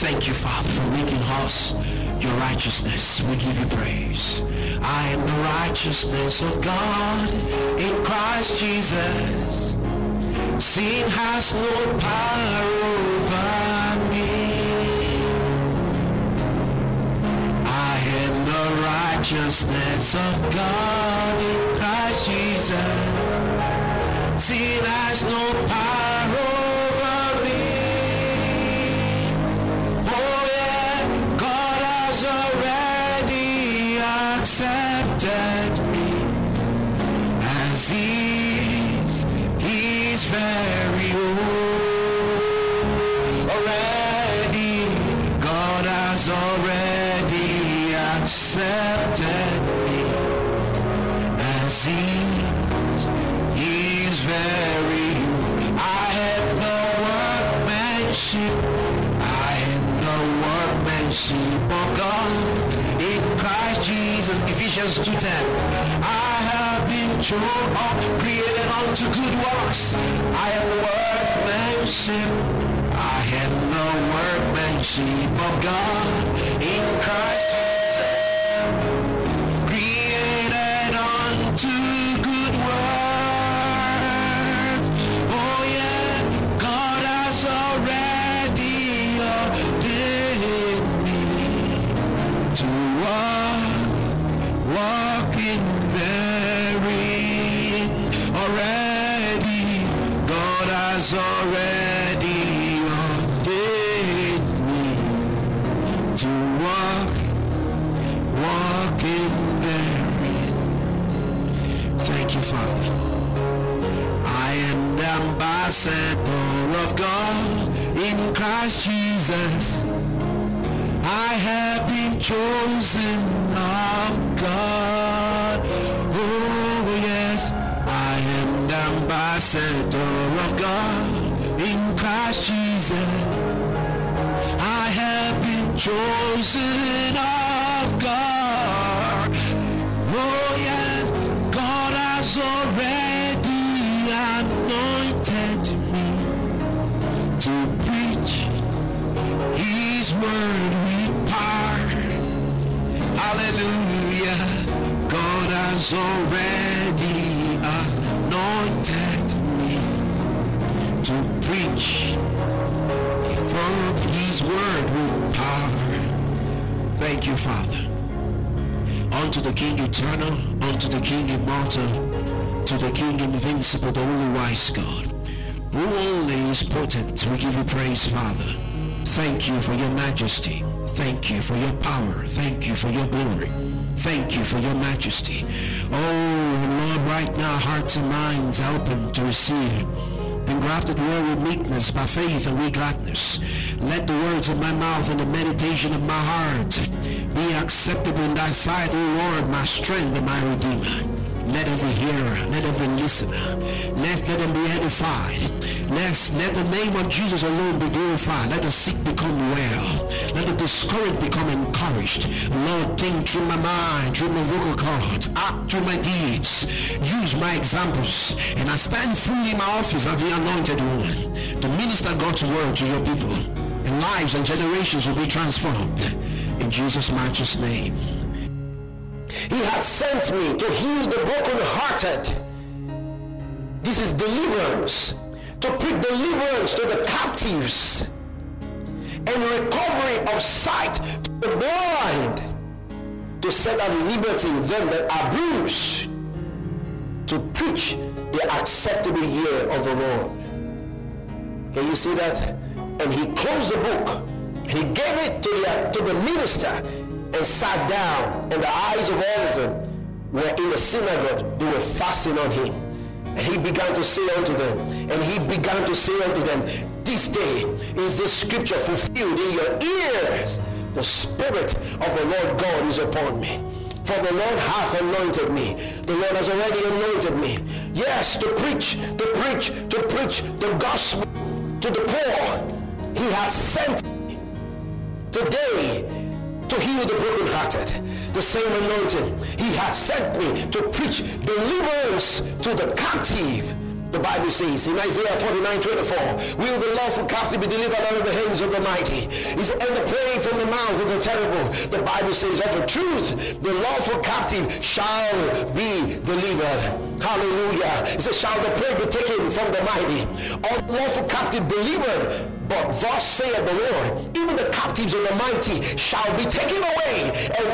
Thank you, Father, for making us your righteousness. We give you praise. I am the righteousness of God in Christ Jesus. Sin has no power over me. I am the righteousness of God in Christ Jesus. Sin has no power as is. He's very own. Already, God has already accepted me as is. He's very old. I am the workmanship. I am the workmanship of God. Ephesians 2.10 I have been or created unto good works. I am the workmanship. I am the workmanship of God in Christ Jesus created unto good works. Oh yeah, God has already ordained me to walk, has already ordained me to walk walk in therein. Thank you, Father. I am the ambassador of God in Christ Jesus. I have been chosen of God. Oh yes, I the ambassador of God in Christ Jesus. I have been chosen of God. Oh yes, God has already anointed me to preach His word with power. Hallelujah. God has already anointed me to preach from his word with power. Thank you, Father. Unto the King eternal, unto the King immortal, to the King invincible, the only wise God, who only is potent. We give you praise, Father. Thank you for your majesty. Thank you for your power. Thank you for your glory. Thank you for your majesty. Oh, Lord, right now hearts and minds open to receive been grafted well with meekness by faith and with gladness. Let the words of my mouth and the meditation of my heart be acceptable in thy sight, O Lord, my strength and my redeemer. Let every hearer, let every listener, let, let them be edified. Let, let the name of Jesus alone be glorified. Let the sick become well. Let the discouraged become encouraged. Lord, think through my mind, through my vocal cords, act through my deeds. Use my examples. And I stand fully in my office as the anointed one to minister God's word to your people. And lives and generations will be transformed. In Jesus' matchless name. He had sent me to heal the brokenhearted. This is deliverance. To preach deliverance to the captives and recovery of sight to the blind. To set at liberty them that are bruised. To preach the acceptable year of the Lord. Can you see that? And he closed the book. He gave it to the, to the minister and sat down. And the eyes of all of them were in the synagogue. They were fasting on him. And he began to say unto them, and he began to say unto them, this day is this scripture fulfilled in your ears. The Spirit of the Lord God is upon me. For the Lord hath anointed me. The Lord has already anointed me. Yes, to preach, to preach, to preach the gospel to the poor. He has sent me today to heal the brokenhearted. The same anointing. He has sent me to preach deliverance to the captive The Bible says in Isaiah 49, 24, will the lawful captive be delivered out of the hands of the mighty? Is and the prey from the mouth of the terrible. The Bible says, of a truth, the lawful captive shall be delivered. Hallelujah. It says, shall the prey be taken from the mighty? All lawful captive delivered but thus saith the Lord, even the captives of the mighty shall be taken away, and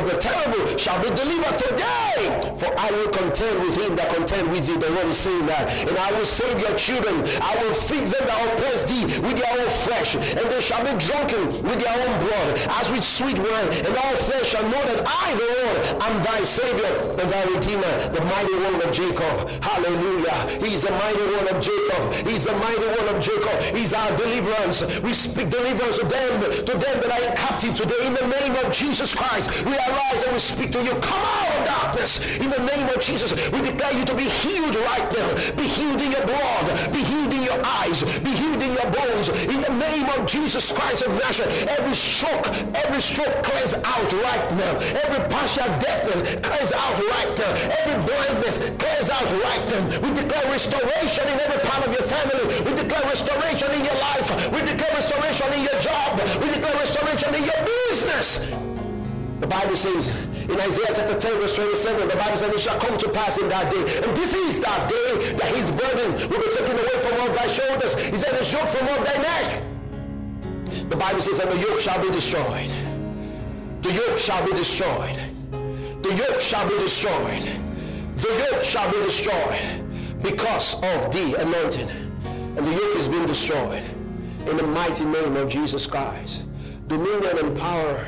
of the terrible shall be delivered today. For I will contend with him that contend with you. The Lord is saying that. And I will save your children. I will feed them that oppress thee with their own flesh, and they shall be drunken with their own blood, as with sweet wine. And all flesh shall know that I, the Lord, am thy Savior and thy Redeemer, the mighty one of Jacob. Hallelujah. He's the mighty one of Jacob. He's the mighty one of Jacob. He's our deliverance. We speak deliverance to them, to them that are captive today. In the name of Jesus Christ, we arise and we speak to you. Come out of darkness. In the name of Jesus, we declare you to be healed right now. Be healed in your blood. Be healed in your eyes. Be healed in your bones. In the name of Jesus Christ of Nazareth, every stroke, every stroke clears out right now. Every partial deafness clears out right now. Every blindness clears out right now. We declare restoration in every part of your family. We declare restoration in your life. We declare restoration in your job. We declare restoration in your business. The Bible says in Isaiah chapter 10 verse 27, the Bible says it shall come to pass in that day. And this is that day that his burden will be taken away from all thy shoulders. He said his yoke from all thy neck. The Bible says, and the yoke shall be destroyed. The yoke shall be destroyed. The yoke shall be destroyed. The yoke shall be destroyed because of the anointing. And the yoke has been destroyed in the mighty name of Jesus Christ. Dominion and power